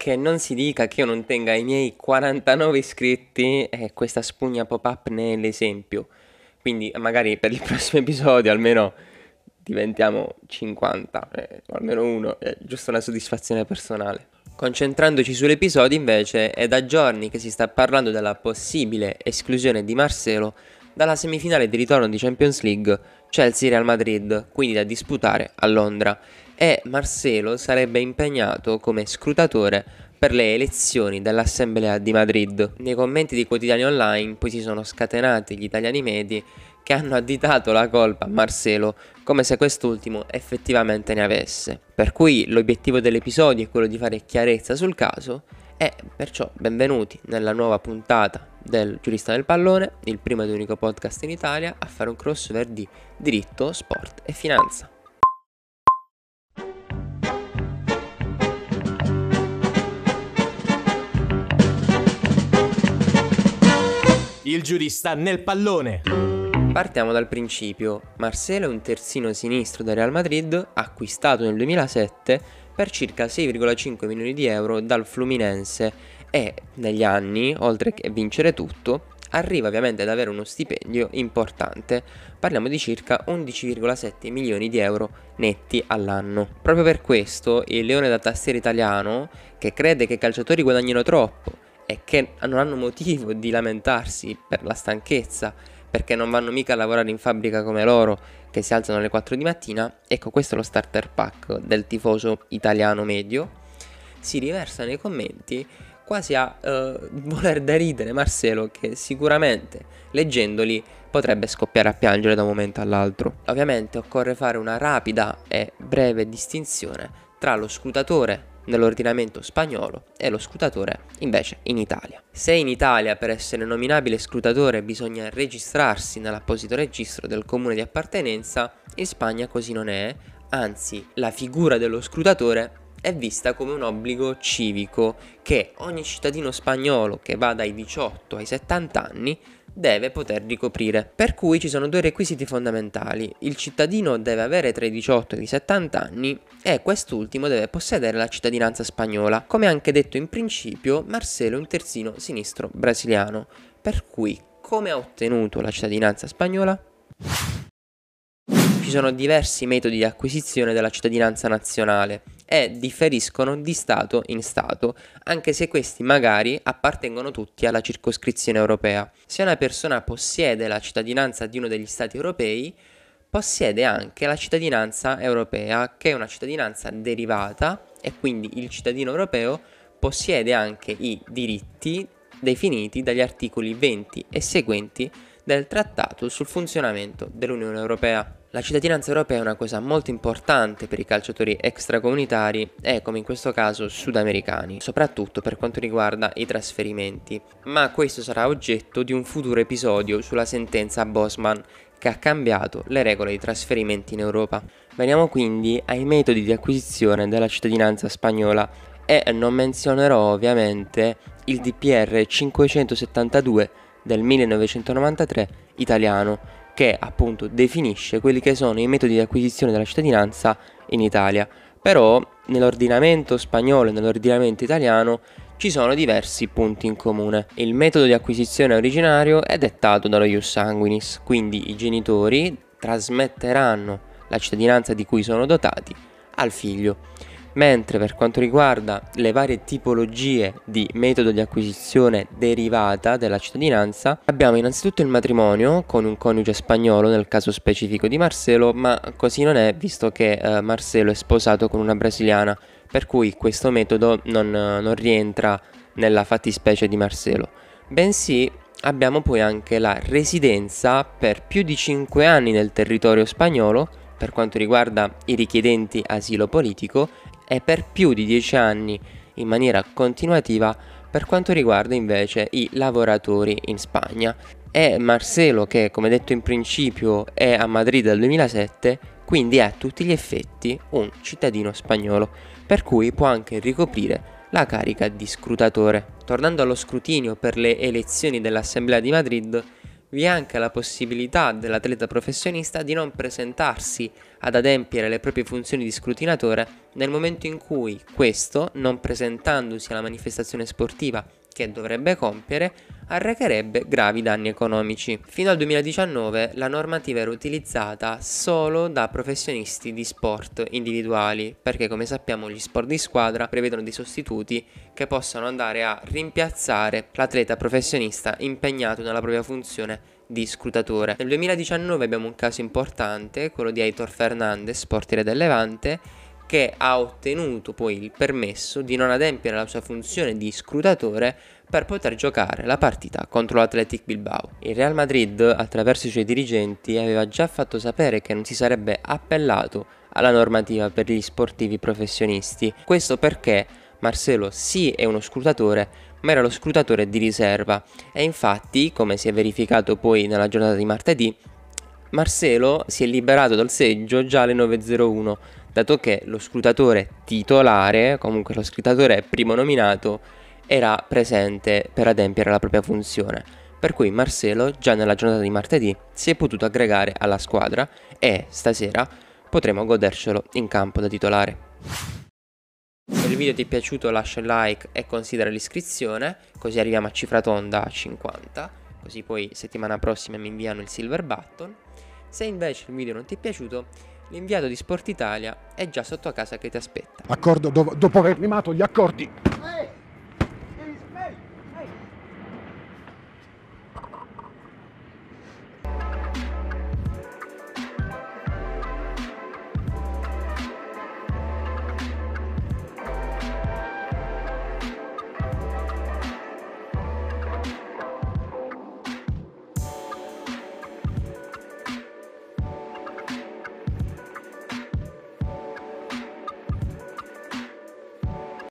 che non si dica che io non tenga i miei 49 iscritti e questa spugna pop-up ne è l'esempio. Quindi magari per il prossimo episodio almeno diventiamo 50, eh, o almeno uno, è giusto una soddisfazione personale. Concentrandoci sull'episodio invece è da giorni che si sta parlando della possibile esclusione di Marcelo dalla semifinale di ritorno di Champions League Chelsea-Real Madrid, quindi da disputare a Londra, e Marcelo sarebbe impegnato come scrutatore per le elezioni dell'Assemblea di Madrid. Nei commenti di quotidiani online poi si sono scatenati gli italiani medi che hanno additato la colpa a Marcelo come se quest'ultimo effettivamente ne avesse. Per cui l'obiettivo dell'episodio è quello di fare chiarezza sul caso e perciò benvenuti nella nuova puntata del Giurista del Pallone, il primo ed unico podcast in Italia a fare un crossover di diritto, sport e finanza. Il giurista nel pallone. Partiamo dal principio. Marcelo è un terzino sinistro del Real Madrid, acquistato nel 2007 per circa 6,5 milioni di euro dal Fluminense e negli anni, oltre che vincere tutto, arriva ovviamente ad avere uno stipendio importante, parliamo di circa 11,7 milioni di euro netti all'anno. Proprio per questo il leone da tastiera italiano, che crede che i calciatori guadagnino troppo e che non hanno motivo di lamentarsi per la stanchezza, perché non vanno mica a lavorare in fabbrica come loro, che si alzano alle 4 di mattina, ecco questo è lo starter pack del tifoso italiano medio, si riversa nei commenti quasi a uh, voler da ridere Marcelo che sicuramente leggendoli potrebbe scoppiare a piangere da un momento all'altro. Ovviamente occorre fare una rapida e breve distinzione tra lo scrutatore nell'ordinamento spagnolo e lo scrutatore invece in Italia. Se in Italia per essere nominabile scrutatore bisogna registrarsi nell'apposito registro del comune di appartenenza, in Spagna così non è, anzi la figura dello scrutatore è vista come un obbligo civico che ogni cittadino spagnolo che va dai 18 ai 70 anni deve poter ricoprire. Per cui ci sono due requisiti fondamentali. Il cittadino deve avere tra i 18 e i 70 anni e quest'ultimo deve possedere la cittadinanza spagnola. Come anche detto in principio, Marcelo è un terzino sinistro brasiliano. Per cui, come ha ottenuto la cittadinanza spagnola? Ci sono diversi metodi di acquisizione della cittadinanza nazionale e differiscono di Stato in Stato, anche se questi magari appartengono tutti alla circoscrizione europea. Se una persona possiede la cittadinanza di uno degli Stati europei, possiede anche la cittadinanza europea, che è una cittadinanza derivata e quindi il cittadino europeo possiede anche i diritti definiti dagli articoli 20 e seguenti del Trattato sul funzionamento dell'Unione Europea. La cittadinanza europea è una cosa molto importante per i calciatori extracomunitari e, come in questo caso, sudamericani, soprattutto per quanto riguarda i trasferimenti. Ma questo sarà oggetto di un futuro episodio sulla sentenza Bosman che ha cambiato le regole di trasferimenti in Europa. Veniamo quindi ai metodi di acquisizione della cittadinanza spagnola e non menzionerò ovviamente il DPR 572 del 1993 italiano che appunto definisce quelli che sono i metodi di acquisizione della cittadinanza in Italia. Però nell'ordinamento spagnolo e nell'ordinamento italiano ci sono diversi punti in comune. Il metodo di acquisizione originario è dettato dallo ius sanguinis, quindi i genitori trasmetteranno la cittadinanza di cui sono dotati al figlio mentre per quanto riguarda le varie tipologie di metodo di acquisizione derivata della cittadinanza, abbiamo innanzitutto il matrimonio con un coniuge spagnolo nel caso specifico di Marcelo, ma così non è visto che eh, Marcelo è sposato con una brasiliana, per cui questo metodo non, non rientra nella fattispecie di Marcelo. Bensì abbiamo poi anche la residenza per più di 5 anni nel territorio spagnolo per quanto riguarda i richiedenti asilo politico e per più di 10 anni in maniera continuativa per quanto riguarda invece i lavoratori in Spagna. È Marcelo che, come detto in principio, è a Madrid dal 2007, quindi è a tutti gli effetti un cittadino spagnolo, per cui può anche ricoprire la carica di scrutatore. Tornando allo scrutinio per le elezioni dell'Assemblea di Madrid, vi è anche la possibilità dell'atleta professionista di non presentarsi ad adempiere le proprie funzioni di scrutinatore nel momento in cui questo, non presentandosi alla manifestazione sportiva che dovrebbe compiere, arrecherebbe gravi danni economici. Fino al 2019 la normativa era utilizzata solo da professionisti di sport individuali, perché come sappiamo gli sport di squadra prevedono dei sostituti che possano andare a rimpiazzare l'atleta professionista impegnato nella propria funzione di scrutatore. Nel 2019 abbiamo un caso importante, quello di Aitor Fernandez, portiere del Levante, che ha ottenuto poi il permesso di non adempiere alla sua funzione di scrutatore per poter giocare la partita contro l'Athletic Bilbao. Il Real Madrid, attraverso i suoi dirigenti, aveva già fatto sapere che non si sarebbe appellato alla normativa per gli sportivi professionisti. Questo perché Marcelo sì è uno scrutatore, ma era lo scrutatore di riserva e infatti, come si è verificato poi nella giornata di martedì, Marcelo si è liberato dal seggio già alle 9.01, dato che lo scrutatore titolare, comunque lo scrutatore primo nominato, era presente per adempiere la propria funzione. Per cui Marcelo, già nella giornata di martedì, si è potuto aggregare alla squadra e stasera potremo godercelo in campo da titolare. Se il video ti è piaciuto lascia il like e considera l'iscrizione, così arriviamo a cifra tonda a 50, così poi settimana prossima mi inviano il silver button. Se invece il video non ti è piaciuto, l'inviato di Sport Italia è già sotto a casa che ti aspetta. Accordo, dopo, dopo aver limato gli accordi